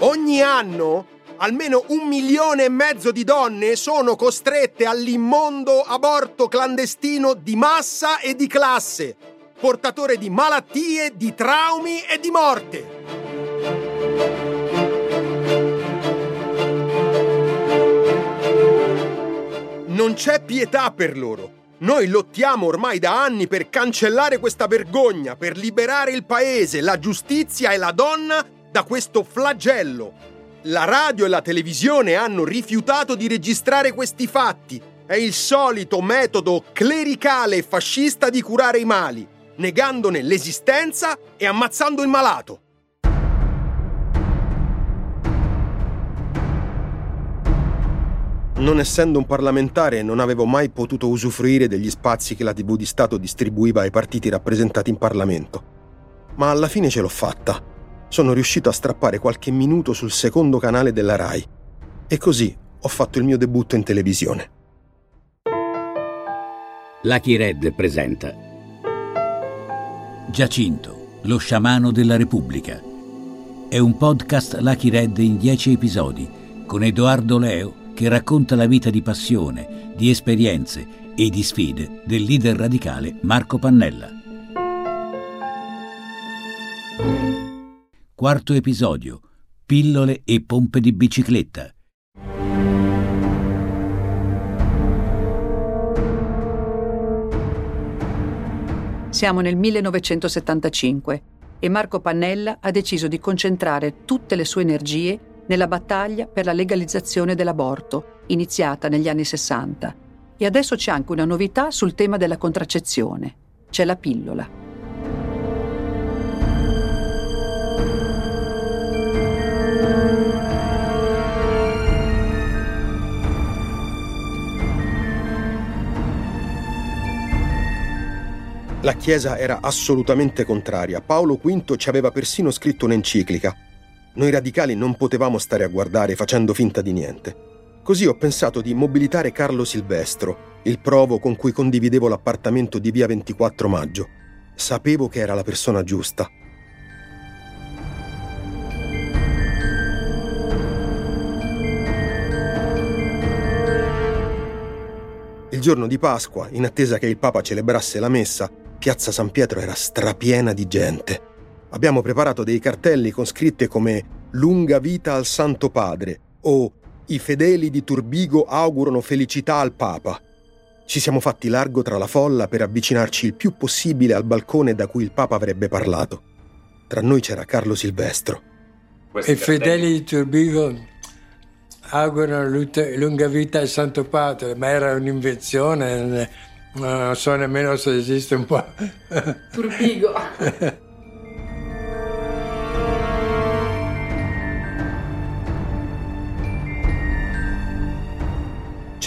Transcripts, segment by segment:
Ogni anno almeno un milione e mezzo di donne sono costrette all'immondo aborto clandestino di massa e di classe, portatore di malattie, di traumi e di morte. Non c'è pietà per loro. Noi lottiamo ormai da anni per cancellare questa vergogna, per liberare il paese, la giustizia e la donna da questo flagello. La radio e la televisione hanno rifiutato di registrare questi fatti. È il solito metodo clericale e fascista di curare i mali, negandone l'esistenza e ammazzando il malato. Non essendo un parlamentare non avevo mai potuto usufruire degli spazi che la TV di Stato distribuiva ai partiti rappresentati in Parlamento. Ma alla fine ce l'ho fatta sono riuscito a strappare qualche minuto sul secondo canale della RAI. E così ho fatto il mio debutto in televisione. Lucky Red presenta Giacinto, lo sciamano della Repubblica. È un podcast Lucky Red in dieci episodi con Edoardo Leo che racconta la vita di passione, di esperienze e di sfide del leader radicale Marco Pannella. Quarto episodio. Pillole e pompe di bicicletta. Siamo nel 1975 e Marco Pannella ha deciso di concentrare tutte le sue energie nella battaglia per la legalizzazione dell'aborto, iniziata negli anni 60. E adesso c'è anche una novità sul tema della contraccezione. C'è la pillola. La Chiesa era assolutamente contraria. Paolo V ci aveva persino scritto un'enciclica. Noi radicali non potevamo stare a guardare facendo finta di niente. Così ho pensato di mobilitare Carlo Silvestro, il provo con cui condividevo l'appartamento di via 24 maggio. Sapevo che era la persona giusta. Il giorno di Pasqua, in attesa che il Papa celebrasse la messa, Piazza San Pietro era strapiena di gente. Abbiamo preparato dei cartelli con scritte come Lunga vita al Santo Padre o I fedeli di Turbigo augurano felicità al Papa. Ci siamo fatti largo tra la folla per avvicinarci il più possibile al balcone da cui il Papa avrebbe parlato. Tra noi c'era Carlo Silvestro. I fedeli di Turbigo augurano lunga vita al Santo Padre, ma era un'invenzione non so nemmeno se esiste un po'. Turbigo.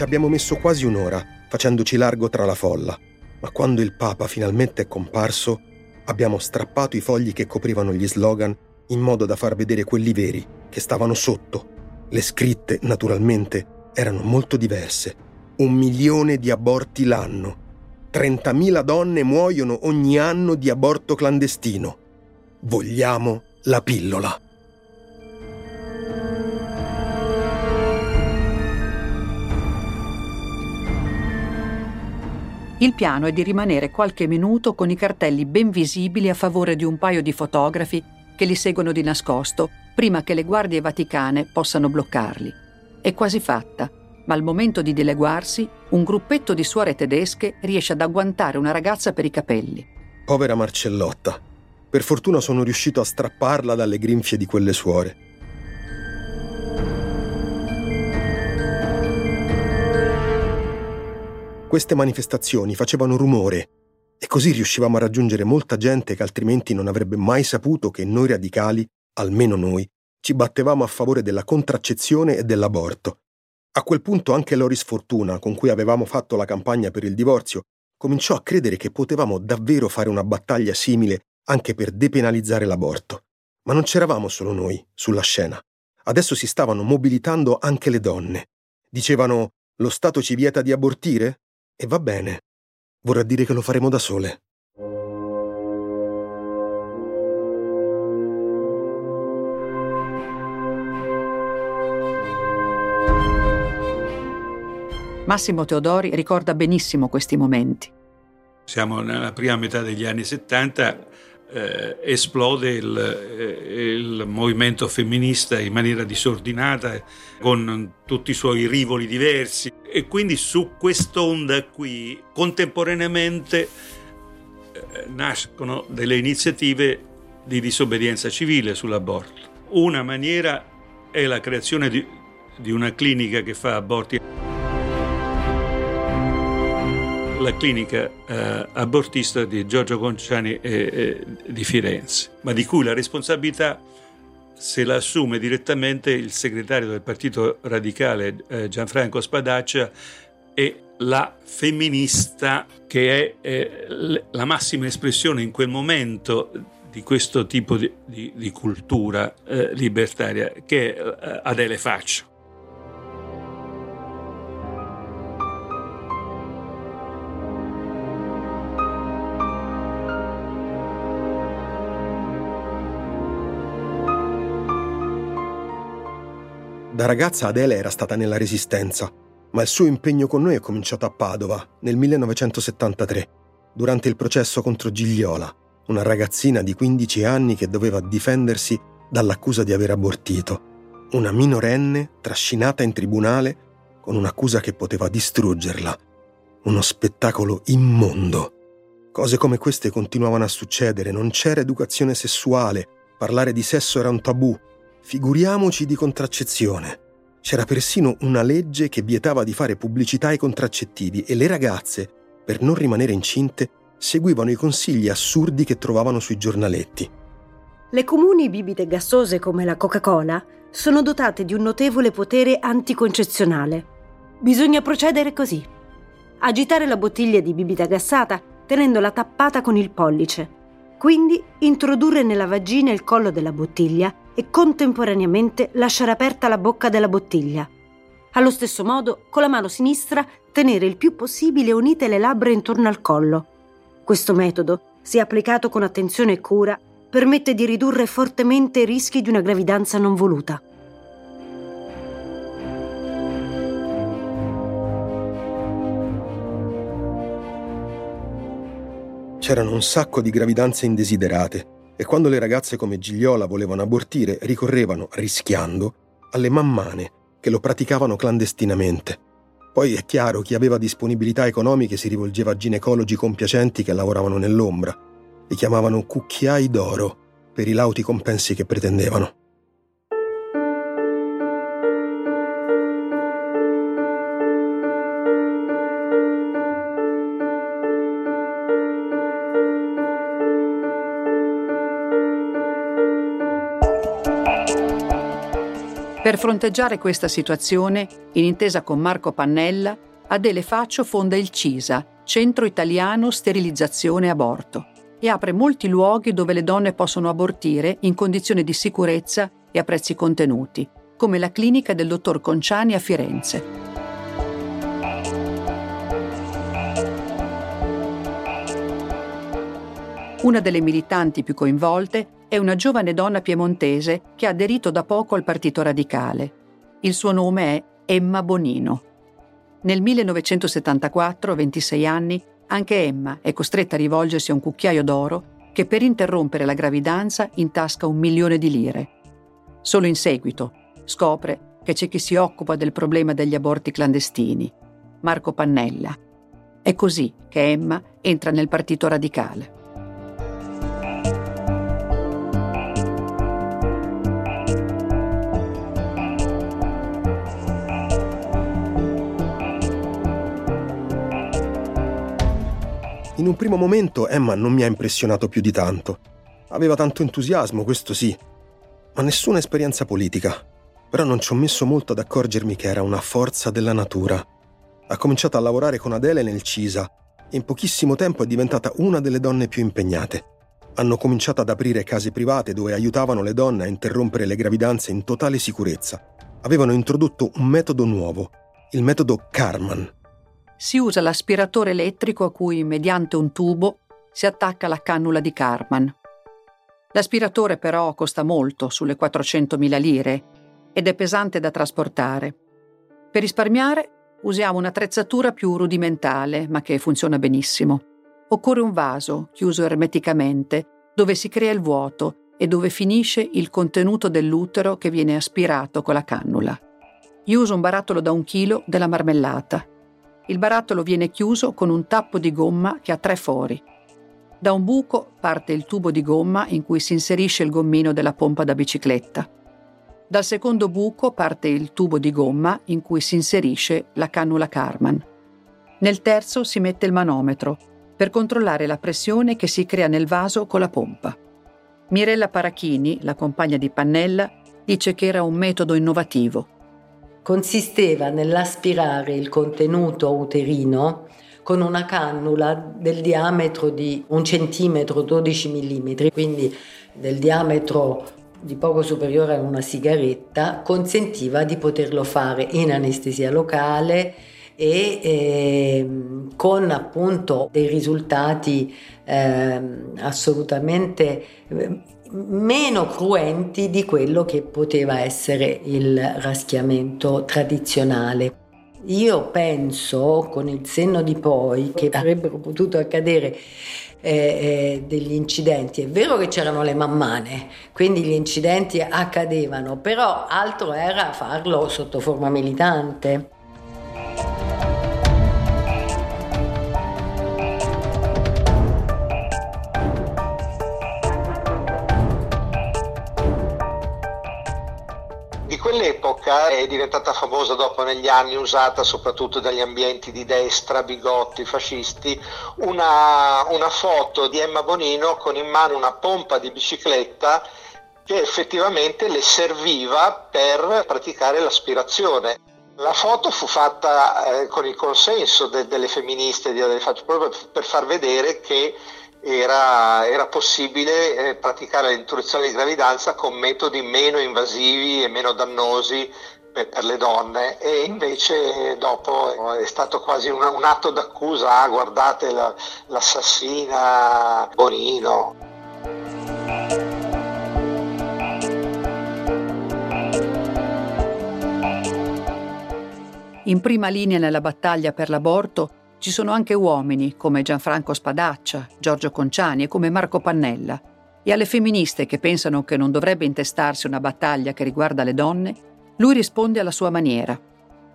Ci abbiamo messo quasi un'ora, facendoci largo tra la folla, ma quando il Papa finalmente è comparso, abbiamo strappato i fogli che coprivano gli slogan in modo da far vedere quelli veri, che stavano sotto. Le scritte, naturalmente, erano molto diverse un milione di aborti l'anno. 30.000 donne muoiono ogni anno di aborto clandestino. Vogliamo la pillola. Il piano è di rimanere qualche minuto con i cartelli ben visibili a favore di un paio di fotografi che li seguono di nascosto prima che le guardie vaticane possano bloccarli. È quasi fatta ma al momento di dileguarsi, un gruppetto di suore tedesche riesce ad agguantare una ragazza per i capelli. Povera Marcellotta. Per fortuna sono riuscito a strapparla dalle grinfie di quelle suore. Queste manifestazioni facevano rumore e così riuscivamo a raggiungere molta gente che altrimenti non avrebbe mai saputo che noi radicali, almeno noi, ci battevamo a favore della contraccezione e dell'aborto a quel punto anche Loris Fortuna, con cui avevamo fatto la campagna per il divorzio, cominciò a credere che potevamo davvero fare una battaglia simile anche per depenalizzare l'aborto. Ma non c'eravamo solo noi sulla scena. Adesso si stavano mobilitando anche le donne. Dicevano Lo Stato ci vieta di abortire? E va bene. Vorrà dire che lo faremo da sole. Massimo Teodori ricorda benissimo questi momenti. Siamo nella prima metà degli anni 70, eh, esplode il, eh, il, movimento femminista in maniera disordinata, con tutti i suoi rivoli diversi. E quindi su quest'onda qui, contemporaneamente, eh, nascono delle iniziative di disobbedienza civile sull'aborto. Una maniera è la creazione di, di una clinica che fa aborti la clinica eh, abortista di Giorgio Conciani e, e, di Firenze, ma di cui la responsabilità se la assume direttamente il segretario del Partito Radicale eh, Gianfranco Spadaccia e la femminista che è eh, la massima espressione in quel momento di questo tipo di, di, di cultura eh, libertaria, che è eh, Adele Faccio. Da ragazza Adele era stata nella Resistenza, ma il suo impegno con noi è cominciato a Padova nel 1973, durante il processo contro Gigliola, una ragazzina di 15 anni che doveva difendersi dall'accusa di aver abortito, una minorenne trascinata in tribunale con un'accusa che poteva distruggerla. Uno spettacolo immondo. Cose come queste continuavano a succedere, non c'era educazione sessuale, parlare di sesso era un tabù, Figuriamoci di contraccezione. C'era persino una legge che vietava di fare pubblicità ai contraccettivi e le ragazze, per non rimanere incinte, seguivano i consigli assurdi che trovavano sui giornaletti. Le comuni bibite gassose come la Coca-Cola sono dotate di un notevole potere anticoncezionale. Bisogna procedere così. Agitare la bottiglia di bibita gassata tenendola tappata con il pollice. Quindi introdurre nella vagina il collo della bottiglia e contemporaneamente lasciare aperta la bocca della bottiglia. Allo stesso modo, con la mano sinistra, tenere il più possibile unite le labbra intorno al collo. Questo metodo, se applicato con attenzione e cura, permette di ridurre fortemente i rischi di una gravidanza non voluta. C'erano un sacco di gravidanze indesiderate e quando le ragazze come Gigliola volevano abortire ricorrevano, rischiando, alle mammane che lo praticavano clandestinamente. Poi è chiaro, chi aveva disponibilità economiche si rivolgeva a ginecologi compiacenti che lavoravano nell'ombra. Li chiamavano cucchiai d'oro per i lauti compensi che pretendevano. Per fronteggiare questa situazione, in intesa con Marco Pannella, Adele Faccio fonda il CISA, Centro Italiano Sterilizzazione Aborto, e apre molti luoghi dove le donne possono abortire in condizioni di sicurezza e a prezzi contenuti, come la clinica del dottor Conciani a Firenze. Una delle militanti più coinvolte è una giovane donna piemontese che ha aderito da poco al Partito Radicale. Il suo nome è Emma Bonino. Nel 1974, a 26 anni, anche Emma è costretta a rivolgersi a un cucchiaio d'oro che per interrompere la gravidanza intasca un milione di lire. Solo in seguito scopre che c'è chi si occupa del problema degli aborti clandestini, Marco Pannella. È così che Emma entra nel Partito Radicale. Un primo momento Emma non mi ha impressionato più di tanto. Aveva tanto entusiasmo, questo sì, ma nessuna esperienza politica. Però non ci ho messo molto ad accorgermi che era una forza della natura. Ha cominciato a lavorare con Adele nel CISA e in pochissimo tempo è diventata una delle donne più impegnate. Hanno cominciato ad aprire case private dove aiutavano le donne a interrompere le gravidanze in totale sicurezza. Avevano introdotto un metodo nuovo, il metodo Karman. Si usa l'aspiratore elettrico a cui, mediante un tubo, si attacca la cannula di Karman. L'aspiratore però costa molto, sulle 400.000 lire, ed è pesante da trasportare. Per risparmiare usiamo un'attrezzatura più rudimentale, ma che funziona benissimo. Occorre un vaso, chiuso ermeticamente, dove si crea il vuoto e dove finisce il contenuto dell'utero che viene aspirato con la cannula. Io uso un barattolo da un chilo della marmellata. Il barattolo viene chiuso con un tappo di gomma che ha tre fori. Da un buco parte il tubo di gomma in cui si inserisce il gommino della pompa da bicicletta. Dal secondo buco parte il tubo di gomma in cui si inserisce la cannula Karman. Nel terzo si mette il manometro per controllare la pressione che si crea nel vaso con la pompa. Mirella Parachini, la compagna di Pannella, dice che era un metodo innovativo. Consisteva nell'aspirare il contenuto uterino con una cannula del diametro di un centimetro 12 mm, quindi del diametro di poco superiore a una sigaretta consentiva di poterlo fare in anestesia locale e eh, con appunto dei risultati eh, assolutamente eh, meno cruenti di quello che poteva essere il raschiamento tradizionale. Io penso con il senno di poi che avrebbero potuto accadere eh, eh, degli incidenti. È vero che c'erano le mammane, quindi gli incidenti accadevano, però altro era farlo sotto forma militante. Quell'epoca è diventata famosa dopo negli anni, usata soprattutto dagli ambienti di destra, bigotti, fascisti, una, una foto di Emma Bonino con in mano una pompa di bicicletta che effettivamente le serviva per praticare l'aspirazione. La foto fu fatta eh, con il consenso de- delle femministe, proprio per far vedere che era, era possibile eh, praticare l'interruzione di gravidanza con metodi meno invasivi e meno dannosi per, per le donne e invece dopo è stato quasi un, un atto d'accusa, ah, guardate la, l'assassina Bonino. In prima linea nella battaglia per l'aborto ci sono anche uomini come Gianfranco Spadaccia, Giorgio Conciani e come Marco Pannella. E alle femministe che pensano che non dovrebbe intestarsi una battaglia che riguarda le donne, lui risponde alla sua maniera.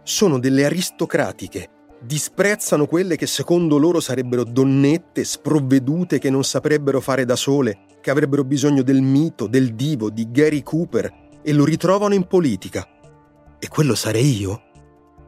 Sono delle aristocratiche. Disprezzano quelle che secondo loro sarebbero donnette sprovvedute che non saprebbero fare da sole, che avrebbero bisogno del mito, del divo, di Gary Cooper e lo ritrovano in politica. E quello sarei io?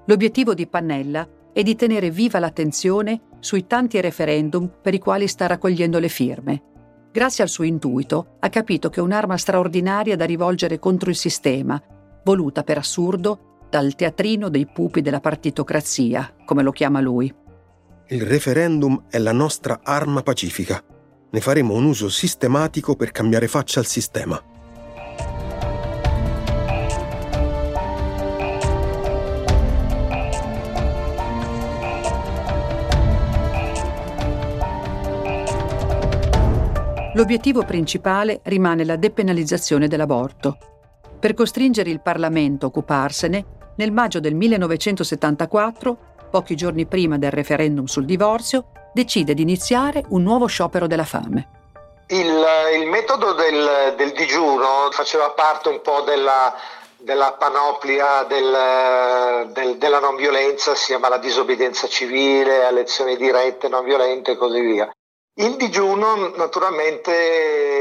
L'obiettivo di Pannella e di tenere viva l'attenzione sui tanti referendum per i quali sta raccogliendo le firme. Grazie al suo intuito ha capito che è un'arma straordinaria da rivolgere contro il sistema, voluta per assurdo dal teatrino dei pupi della partitocrazia, come lo chiama lui. Il referendum è la nostra arma pacifica. Ne faremo un uso sistematico per cambiare faccia al sistema. L'obiettivo principale rimane la depenalizzazione dell'aborto. Per costringere il Parlamento a occuparsene, nel maggio del 1974, pochi giorni prima del referendum sul divorzio, decide di iniziare un nuovo sciopero della fame. Il, il metodo del, del, digiuno faceva parte un po' della, della panoplia del, del, della non violenza, si chiama la disobbedienza civile, elezioni dirette non violente e così via. Il digiuno naturalmente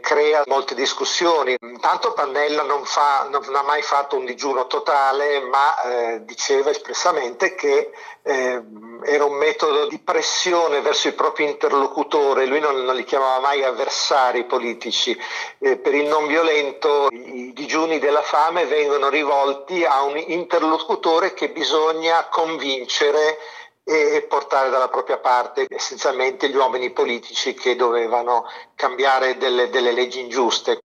crea molte discussioni. Intanto Pannella non, fa, non, ha mai fatto un digiuno totale, ma eh, diceva espressamente che eh, era un metodo di pressione verso il proprio interlocutore. Lui non, non li chiamava mai avversari politici. Eh, per il non violento i digiuni della fame vengono rivolti a un interlocutore che bisogna convincere e portare dalla propria parte essenzialmente gli uomini politici che dovevano cambiare delle, delle leggi ingiuste.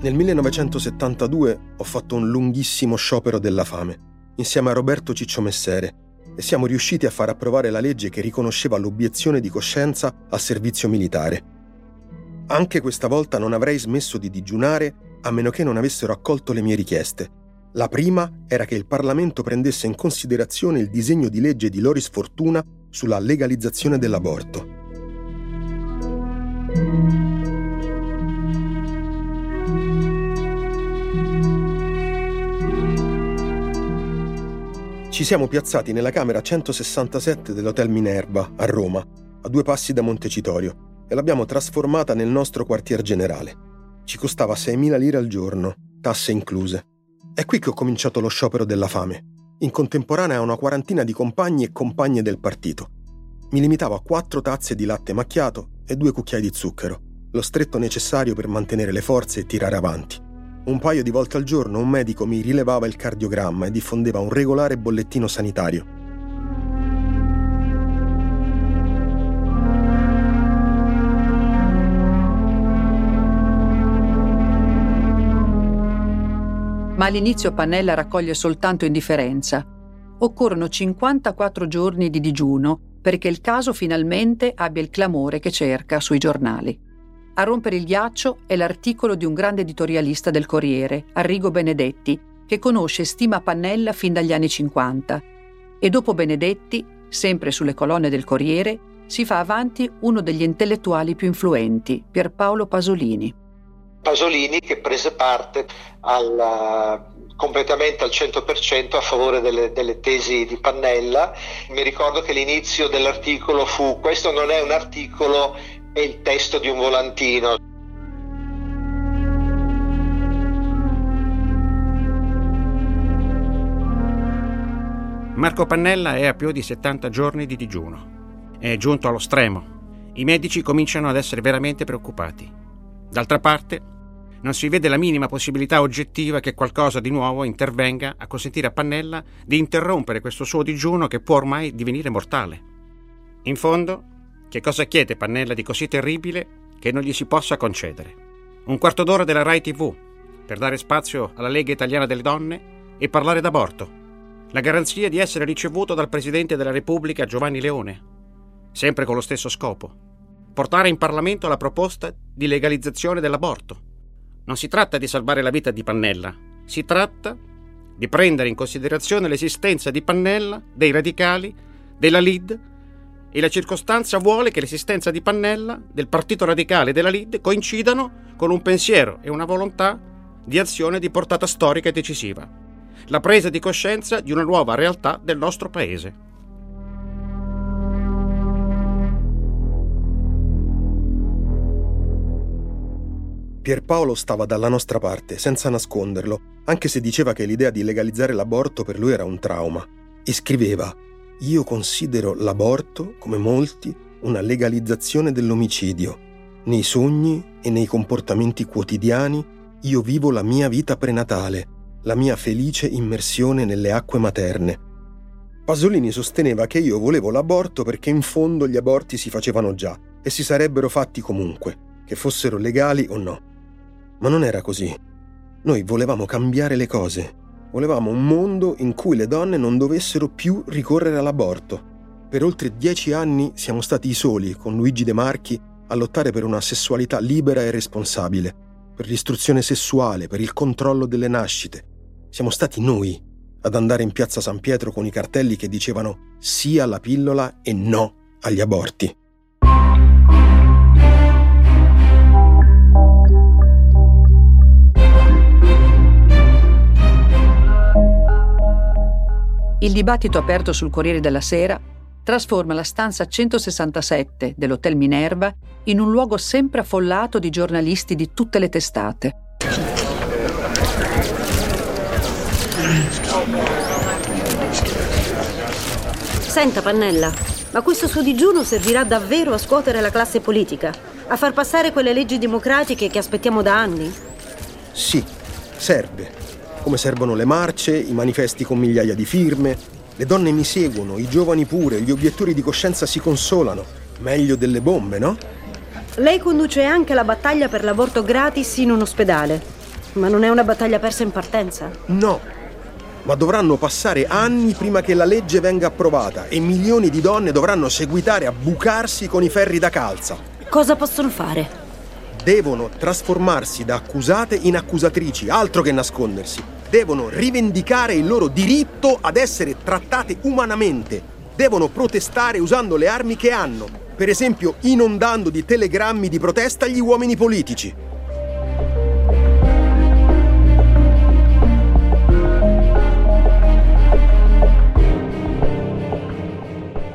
Nel 1972 ho fatto un lunghissimo sciopero della fame, insieme a Roberto Ciccio Messere, e siamo riusciti a far approvare la legge che riconosceva l'obiezione di coscienza al servizio militare. Anche questa volta non avrei smesso di digiunare a meno che non avessero accolto le mie richieste. La prima era che il Parlamento prendesse in considerazione il disegno di legge di Loris Fortuna sulla legalizzazione dell'aborto. Ci siamo piazzati nella camera 167 dell'Hotel Minerva, a Roma, a due passi da Montecitorio, e l'abbiamo trasformata nel nostro quartier generale. Ci costava 6.000 lire al giorno, tasse incluse. È qui che ho cominciato lo sciopero della fame, in contemporanea a una quarantina di compagni e compagne del partito. Mi limitavo a quattro tazze di latte macchiato e due cucchiai di zucchero, lo stretto necessario per mantenere le forze e tirare avanti. Un paio di volte al giorno un medico mi rilevava il cardiogramma e diffondeva un regolare bollettino sanitario. Ma all'inizio Pannella raccoglie soltanto indifferenza. Occorrono 54 giorni di digiuno perché il caso finalmente abbia il clamore che cerca sui giornali. A rompere il ghiaccio è l'articolo di un grande editorialista del Corriere, Arrigo Benedetti, che conosce e stima Pannella fin dagli anni 50. E dopo Benedetti, sempre sulle colonne del Corriere, si fa avanti uno degli intellettuali più influenti, Pierpaolo Pasolini. Pasolini che prese parte al, completamente al 100% a favore delle, delle, tesi di Pannella. Mi ricordo che l'inizio dell'articolo fu questo non è un articolo è il testo di un volantino. Marco Pannella è a più di 70 giorni di digiuno. È giunto allo stremo. I medici cominciano ad essere veramente preoccupati. D'altra parte, non si vede la minima possibilità oggettiva che qualcosa di nuovo intervenga a consentire a Pannella di interrompere questo suo digiuno che può ormai divenire mortale. In fondo, che cosa chiede Pannella di così terribile che non gli si possa concedere? Un quarto d'ora della Rai TV per dare spazio alla Lega Italiana delle Donne e parlare d'aborto. La garanzia di essere ricevuto dal Presidente della Repubblica Giovanni Leone, sempre con lo stesso scopo. Portare in Parlamento la proposta di legalizzazione dell'aborto. Non si tratta di salvare la vita di Pannella, si tratta di prendere in considerazione l'esistenza di Pannella, dei radicali, della LID e la circostanza vuole che l'esistenza di Pannella, del Partito Radicale e della Lid coincidano con un pensiero e una volontà di azione di portata storica e decisiva. La presa di coscienza di una nuova realtà del nostro paese. Pierpaolo stava dalla nostra parte, senza nasconderlo, anche se diceva che l'idea di legalizzare l'aborto per lui era un trauma. E scriveva io considero l'aborto, come molti, una legalizzazione dell'omicidio. Nei sogni e nei comportamenti quotidiani io vivo la mia vita prenatale, la mia felice immersione nelle acque materne. Pasolini sosteneva che io volevo l'aborto perché in fondo gli aborti si facevano già e si sarebbero fatti comunque, che fossero legali o no. Ma non era così. Noi volevamo cambiare le cose Volevamo un mondo in cui le donne non dovessero più ricorrere all'aborto. Per oltre dieci anni siamo stati i soli, con Luigi De Marchi, a lottare per una sessualità libera e responsabile, per l'istruzione sessuale, per il controllo delle nascite. Siamo stati noi ad andare in piazza San Pietro con i cartelli che dicevano sì alla pillola e no agli aborti. Il dibattito aperto sul Corriere della Sera trasforma la stanza 167 dell'Hotel Minerva in un luogo sempre affollato di giornalisti di tutte le testate. Senta, Pannella, ma questo suo digiuno servirà davvero a scuotere la classe politica? A far passare quelle leggi democratiche che aspettiamo da anni? Sì, serve come servono le marce, i manifesti con migliaia di firme. Le donne mi seguono, i giovani pure, gli obiettori di coscienza si consolano. Meglio delle bombe, no? Lei conduce anche la battaglia per l'aborto gratis in un ospedale. Ma non è una battaglia persa in partenza? No, ma dovranno passare anni prima che la legge venga approvata e milioni di donne dovranno seguitare a bucarsi con i ferri da calza. Cosa possono fare? Devono trasformarsi da accusate in accusatrici, altro che nascondersi. Devono rivendicare il loro diritto ad essere trattate umanamente. Devono protestare usando le armi che hanno, per esempio inondando di telegrammi di protesta gli uomini politici.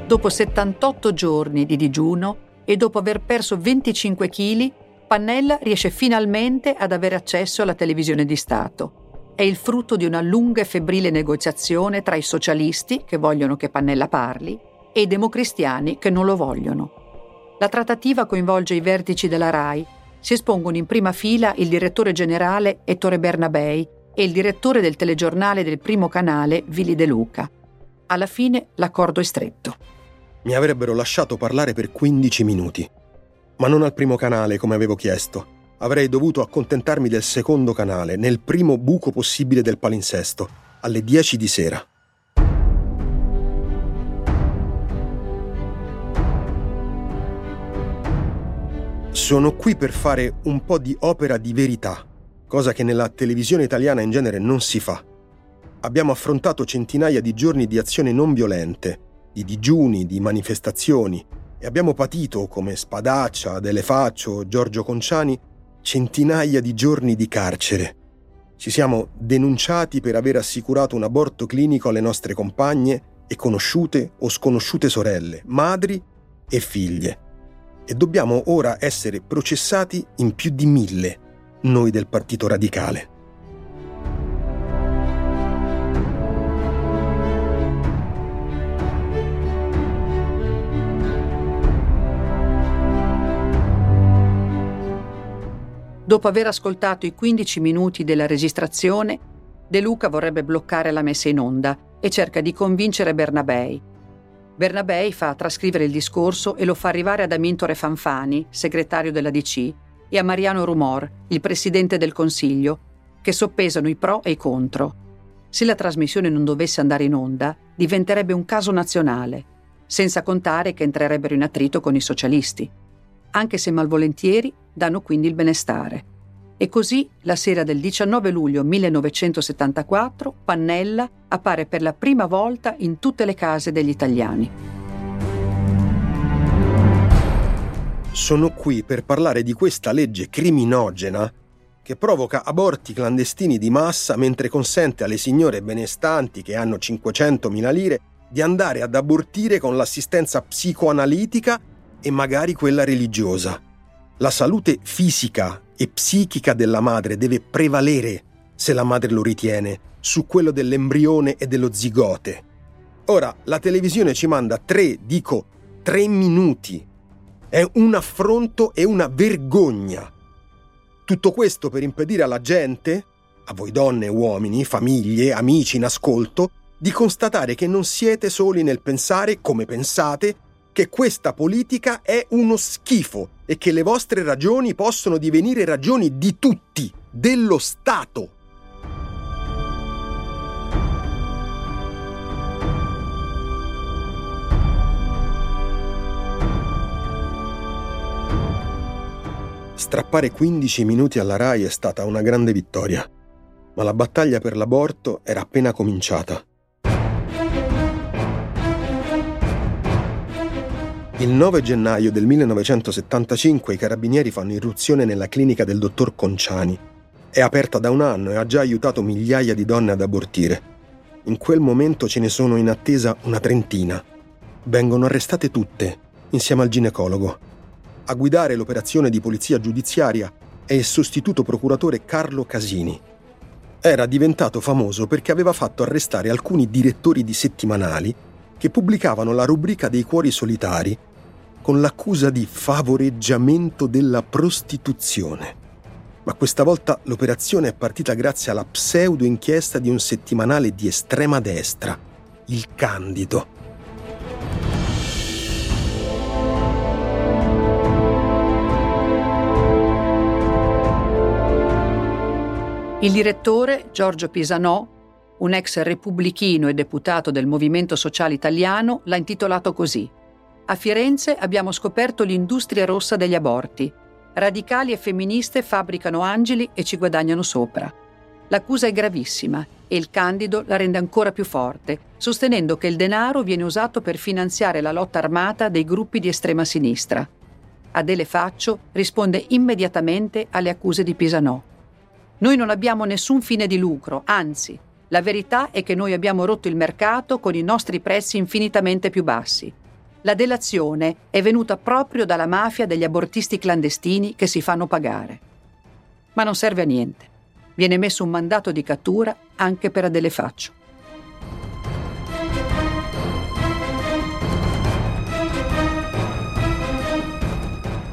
Dopo 78 giorni di digiuno e dopo aver perso 25 kg, Pannella riesce finalmente ad avere accesso alla televisione di Stato. È il frutto di una lunga e febbrile negoziazione tra i socialisti, che vogliono che Pannella parli, e i democristiani, che non lo vogliono. La trattativa coinvolge i vertici della RAI. Si espongono in prima fila il direttore generale Ettore Bernabei e il direttore del telegiornale del primo canale, Vili De Luca. Alla fine l'accordo è stretto mi avrebbero lasciato parlare per 15 minuti. Ma non al primo canale come avevo chiesto. Avrei dovuto accontentarmi del secondo canale, nel primo buco possibile del palinsesto, alle 10 di sera. Sono qui per fare un po' di opera di verità, cosa che nella televisione italiana in genere non si fa. Abbiamo affrontato centinaia di giorni di azioni non violente, di digiuni, di manifestazioni e abbiamo patito, come Spadaccia, Delefaccio, Giorgio Conciani, centinaia di giorni di carcere. Ci siamo denunciati per aver assicurato un aborto clinico alle nostre compagne e conosciute o sconosciute sorelle, madri e figlie. E dobbiamo ora essere processati in più di mille, noi del Partito Radicale. Dopo aver ascoltato i 15 minuti della registrazione, De Luca vorrebbe bloccare la messa in onda e cerca di convincere Bernabei. Bernabei fa trascrivere il discorso e lo fa arrivare ad Amintore Fanfani, segretario della DC, e a Mariano Rumor, il presidente del Consiglio, che soppesano i pro e i contro. Se la trasmissione non dovesse andare in onda, diventerebbe un caso nazionale, senza contare che entrerebbero in attrito con i socialisti. Anche se malvolentieri, danno quindi il benestare. E così, la sera del 19 luglio 1974, Pannella appare per la prima volta in tutte le case degli italiani. Sono qui per parlare di questa legge criminogena che provoca aborti clandestini di massa mentre consente alle signore benestanti che hanno 500.000 lire di andare ad abortire con l'assistenza psicoanalitica e magari quella religiosa. La salute fisica e psichica della madre deve prevalere, se la madre lo ritiene, su quello dell'embrione e dello zigote. Ora, la televisione ci manda tre, dico, tre minuti. È un affronto e una vergogna. Tutto questo per impedire alla gente, a voi donne, uomini, famiglie, amici in ascolto, di constatare che non siete soli nel pensare come pensate che questa politica è uno schifo e che le vostre ragioni possono divenire ragioni di tutti, dello Stato. Strappare 15 minuti alla RAI è stata una grande vittoria, ma la battaglia per l'aborto era appena cominciata. Il 9 gennaio del 1975 i carabinieri fanno irruzione nella clinica del dottor Conciani. È aperta da un anno e ha già aiutato migliaia di donne ad abortire. In quel momento ce ne sono in attesa una trentina. Vengono arrestate tutte, insieme al ginecologo. A guidare l'operazione di polizia giudiziaria è il sostituto procuratore Carlo Casini. Era diventato famoso perché aveva fatto arrestare alcuni direttori di settimanali che pubblicavano la rubrica dei cuori solitari con l'accusa di favoreggiamento della prostituzione. Ma questa volta l'operazione è partita grazie alla pseudo inchiesta di un settimanale di estrema destra, il Candido. Il direttore, Giorgio Pisanò, un ex repubblichino e deputato del Movimento Sociale Italiano, l'ha intitolato così. A Firenze abbiamo scoperto l'industria rossa degli aborti. Radicali e femministe fabbricano angeli e ci guadagnano sopra. L'accusa è gravissima e il Candido la rende ancora più forte, sostenendo che il denaro viene usato per finanziare la lotta armata dei gruppi di estrema sinistra. Adele Faccio risponde immediatamente alle accuse di Pisanò. Noi non abbiamo nessun fine di lucro, anzi, la verità è che noi abbiamo rotto il mercato con i nostri prezzi infinitamente più bassi. La delazione è venuta proprio dalla mafia degli abortisti clandestini che si fanno pagare. Ma non serve a niente. Viene messo un mandato di cattura anche per Adele Faccio.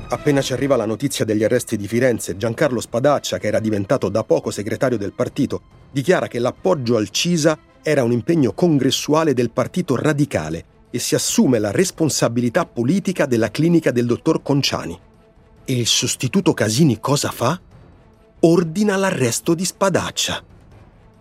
Appena ci arriva la notizia degli arresti di Firenze, Giancarlo Spadaccia, che era diventato da poco segretario del partito, dichiara che l'appoggio al CISA era un impegno congressuale del partito radicale e si assume la responsabilità politica della clinica del dottor Conciani. E il sostituto Casini cosa fa? Ordina l'arresto di Spadaccia.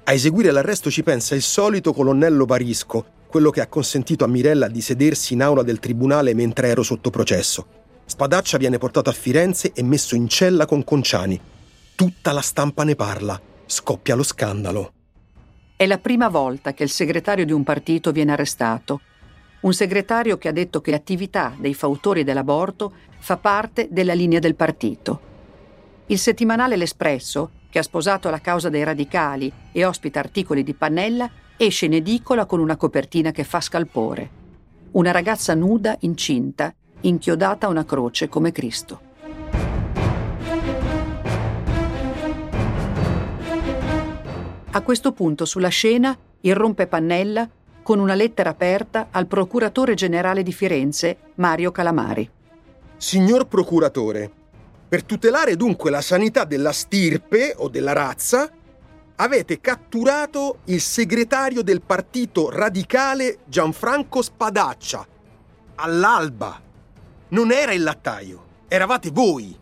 A eseguire l'arresto ci pensa il solito colonnello Varisco, quello che ha consentito a Mirella di sedersi in aula del tribunale mentre ero sotto processo. Spadaccia viene portato a Firenze e messo in cella con Conciani. Tutta la stampa ne parla. Scoppia lo scandalo. È la prima volta che il segretario di un partito viene arrestato. Un segretario che ha detto che l'attività dei fautori dell'aborto fa parte della linea del partito. Il settimanale L'Espresso, che ha sposato la causa dei radicali e ospita articoli di Pannella, esce in edicola con una copertina che fa scalpore. Una ragazza nuda, incinta, inchiodata a una croce come Cristo. A questo punto sulla scena irrompe Pannella con una lettera aperta al procuratore generale di Firenze, Mario Calamari. Signor procuratore, per tutelare dunque la sanità della stirpe o della razza, avete catturato il segretario del partito radicale Gianfranco Spadaccia all'alba non era il lattaio, eravate voi.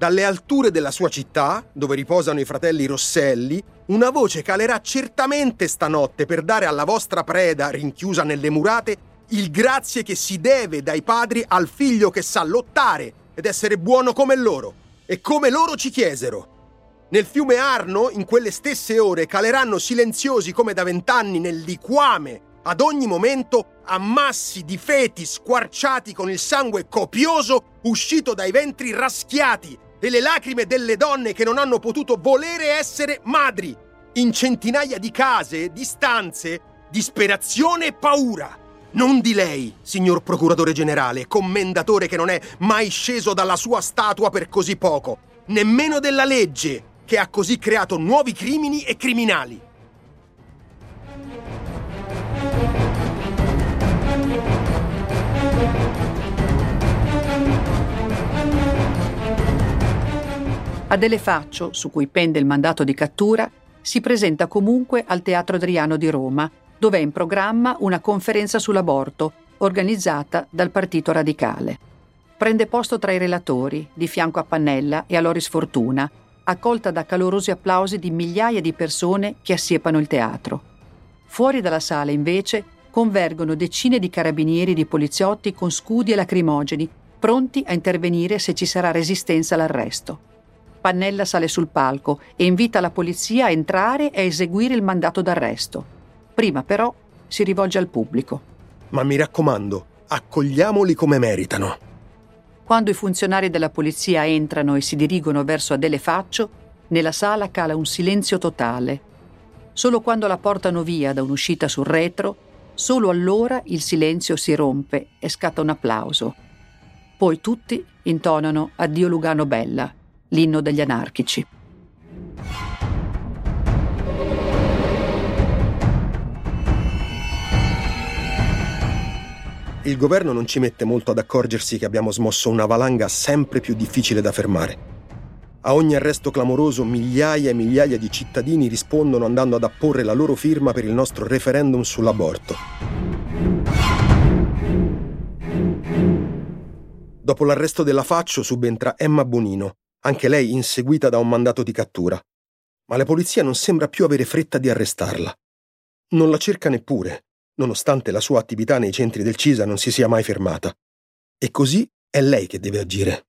Dalle alture della sua città, dove riposano i fratelli Rosselli, una voce calerà certamente stanotte per dare alla vostra preda, rinchiusa nelle murate, il grazie che si deve dai padri al figlio che sa lottare ed essere buono come loro, e come loro ci chiesero. Nel fiume Arno, in quelle stesse ore, caleranno silenziosi come da vent'anni nel liquame ad ogni momento ammassi di feti squarciati con il sangue copioso uscito dai ventri raschiati e le lacrime delle donne che non hanno potuto volere essere madri, in centinaia di case, di stanze, disperazione e paura. Non di lei, signor procuratore generale, commendatore che non è mai sceso dalla sua statua per così poco, nemmeno della legge, che ha così creato nuovi crimini e criminali. Adele Faccio, su cui pende il mandato di cattura, si presenta comunque al Teatro Adriano di Roma, dove è in programma una conferenza sull'aborto organizzata dal Partito Radicale. Prende posto tra i relatori, di fianco a Pannella e a Loris Fortuna, accolta da calorosi applausi di migliaia di persone che assiepano il teatro. Fuori dalla sala, invece, convergono decine di carabinieri e di poliziotti con scudi e lacrimogeni, pronti a intervenire se ci sarà resistenza all'arresto. Pannella sale sul palco e invita la polizia a entrare e a eseguire il mandato d'arresto. Prima però si rivolge al pubblico. Ma mi raccomando, accogliamoli come meritano. Quando i funzionari della polizia entrano e si dirigono verso Adele Faccio, nella sala cala un silenzio totale. Solo quando la portano via da un'uscita sul retro, solo allora il silenzio si rompe e scatta un applauso. Poi tutti intonano Addio Lugano Bella l'inno degli anarchici. Il governo non ci mette molto ad accorgersi che abbiamo smosso una valanga sempre più difficile da fermare. A ogni arresto clamoroso migliaia e migliaia di cittadini rispondono andando ad apporre la loro firma per il nostro referendum sull'aborto. Dopo l'arresto della Faccio subentra Emma Bonino, anche lei inseguita da un mandato di cattura. ma la polizia non sembra più avere fretta di arrestarla. Non la cerca neppure, nonostante la sua attività nei centri del CISA non si sia mai fermata. E così è lei che deve agire.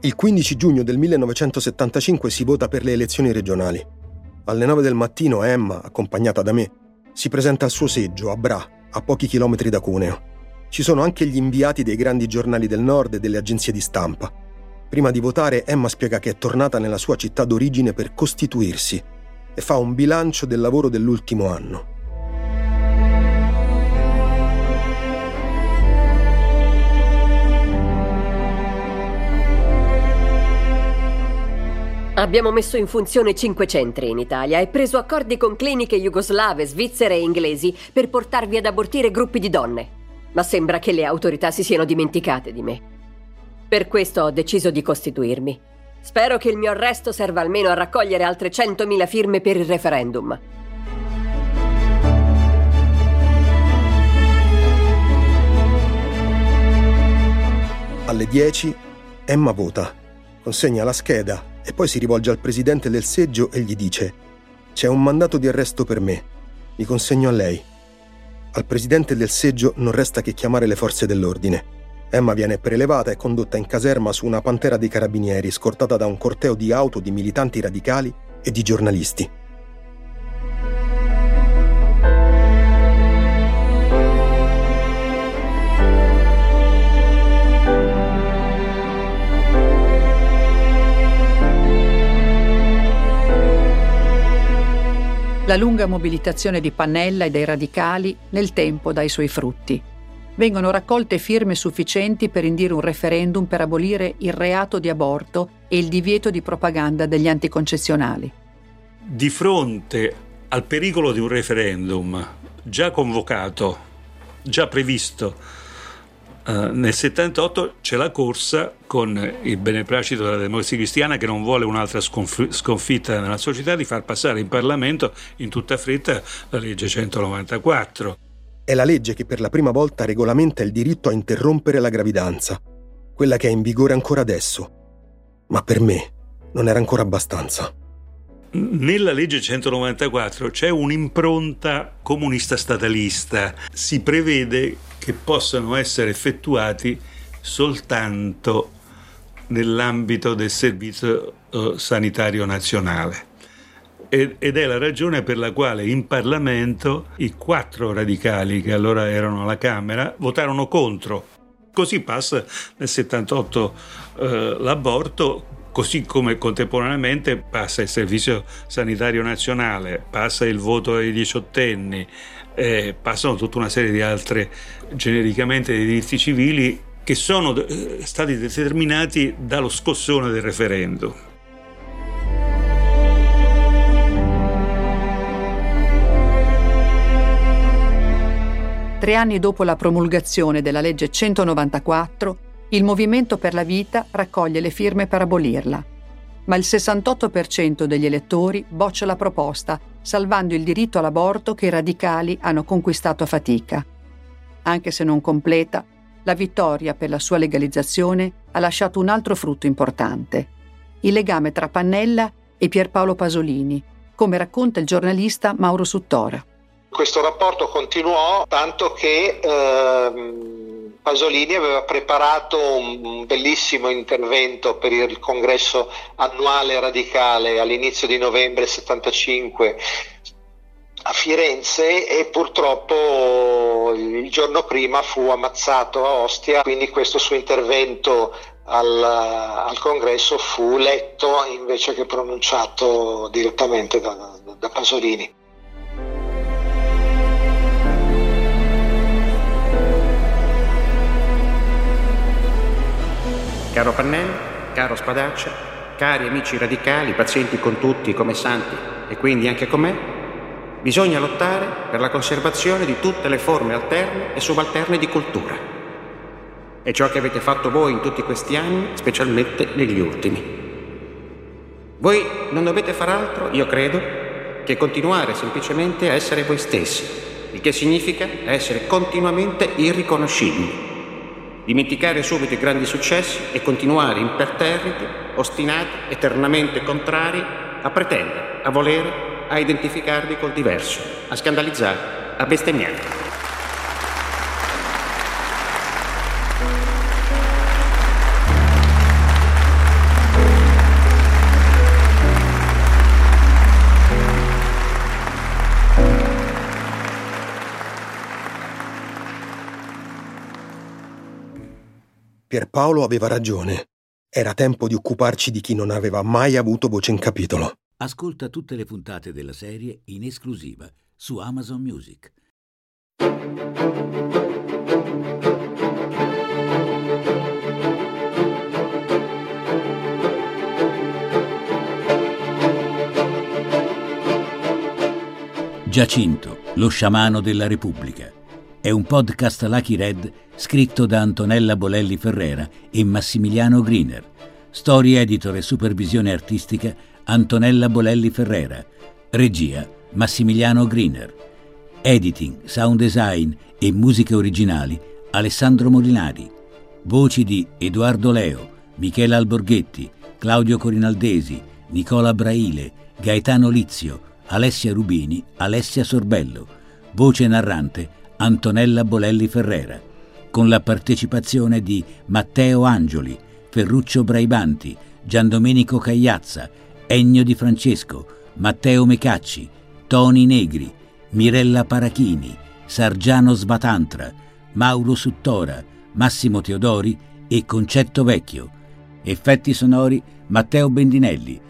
Il 15 giugno del 1975 si vota per le elezioni regionali. Alle 9 del mattino Emma, accompagnata da me, si presenta al suo seggio a Bra, a pochi chilometri da Cuneo. Ci sono anche gli inviati dei grandi giornali del nord e delle agenzie di stampa. Prima di votare, Emma spiega che è tornata nella sua città d'origine per costituirsi e fa un bilancio del lavoro dell'ultimo anno. Abbiamo messo in funzione cinque centri in Italia e preso accordi con cliniche jugoslave, svizzere e inglesi per portarvi ad abortire gruppi di donne. Ma sembra che le autorità si siano dimenticate di me. Per questo ho deciso di costituirmi. Spero che il mio arresto serva almeno a raccogliere altre 100.000 firme per il referendum. Alle 10 Emma vota, consegna la scheda e poi si rivolge al presidente del seggio e gli dice C'è un mandato di arresto per me, mi consegno a lei. Al presidente del seggio non resta che chiamare le forze dell'ordine. Emma viene prelevata e condotta in caserma su una pantera dei carabinieri, scortata da un corteo di auto di militanti radicali e di giornalisti. La lunga mobilitazione di Pannella e dei radicali nel tempo dà i suoi frutti. Vengono raccolte firme sufficienti per indire un referendum per abolire il reato di aborto e il divieto di propaganda degli anticoncezionali. Di fronte al pericolo di un referendum già convocato, già previsto Uh, nel 78 c'è la corsa con il beneplacito della democrazia cristiana che non vuole un'altra sconf- sconfitta nella società di far passare in Parlamento in tutta fretta la legge 194. È la legge che per la prima volta regolamenta il diritto a interrompere la gravidanza, quella che è in vigore ancora adesso. Ma per me non era ancora abbastanza. Nella legge 194 c'è un'impronta comunista statalista. Si prevede che possano essere effettuati soltanto nell'ambito del servizio eh, sanitario nazionale. Ed è la ragione per la quale in Parlamento i quattro radicali che allora erano alla Camera votarono contro. Così passa nel 78 eh, l'aborto così come contemporaneamente passa il servizio sanitario nazionale, passa il voto ai diciottenni, eh, passano tutta una serie di altre genericamente dei diritti civili che sono eh, stati determinati dallo scossone del referendum. Tre anni dopo la promulgazione della legge 194, il Movimento per la Vita raccoglie le firme per abolirla, ma il 68% degli elettori boccia la proposta, salvando il diritto all'aborto che i radicali hanno conquistato a fatica. Anche se non completa, la vittoria per la sua legalizzazione ha lasciato un altro frutto importante, il legame tra Pannella e Pierpaolo Pasolini, come racconta il giornalista Mauro Suttora. Questo rapporto continuò tanto che ehm Pasolini aveva preparato un bellissimo intervento per il congresso annuale radicale all'inizio di novembre 75 a Firenze e purtroppo il giorno prima fu ammazzato a Ostia, quindi questo suo intervento al, al congresso fu letto invece che pronunciato direttamente da, da Pasolini. Caro Pannelli, caro Spadaccia, cari amici radicali, pazienti con tutti come santi e quindi anche con me, bisogna lottare per la conservazione di tutte le forme alterne e subalterne di cultura. È ciò che avete fatto voi in tutti questi anni, specialmente negli ultimi. Voi non dovete far altro, io credo, che continuare semplicemente a essere voi stessi, il che significa essere continuamente irriconoscibili dimenticare subito i grandi successi e continuare imperterriti, ostinati, eternamente contrari, a pretendere, a volere, a identificarvi col diverso, a scandalizzare, a bestemmiare. Pierpaolo aveva ragione. Era tempo di occuparci di chi non aveva mai avuto voce in capitolo. Ascolta tutte le puntate della serie in esclusiva su Amazon Music. Giacinto, lo sciamano della Repubblica è un podcast Lucky Red scritto da Antonella Bolelli Ferrera e Massimiliano Griner. Storia, editor e supervisione artistica Antonella Bolelli Ferrera. Regia Massimiliano Griner. Editing, sound design e musiche originali Alessandro Molinari. Voci di Edoardo Leo, Michela Alborghetti, Claudio Corinaldesi, Nicola Braile, Gaetano Lizio, Alessia Rubini, Alessia Sorbello. Voce narrante Antonella Bolelli Ferrera, con la partecipazione di Matteo Angioli, Ferruccio Braibanti, Giandomenico Cagliazza, Ennio Di Francesco, Matteo Mecacci, Toni Negri, Mirella Parachini, Sargiano Sbatantra, Mauro Suttora, Massimo Teodori e Concetto Vecchio. Effetti sonori Matteo Bendinelli,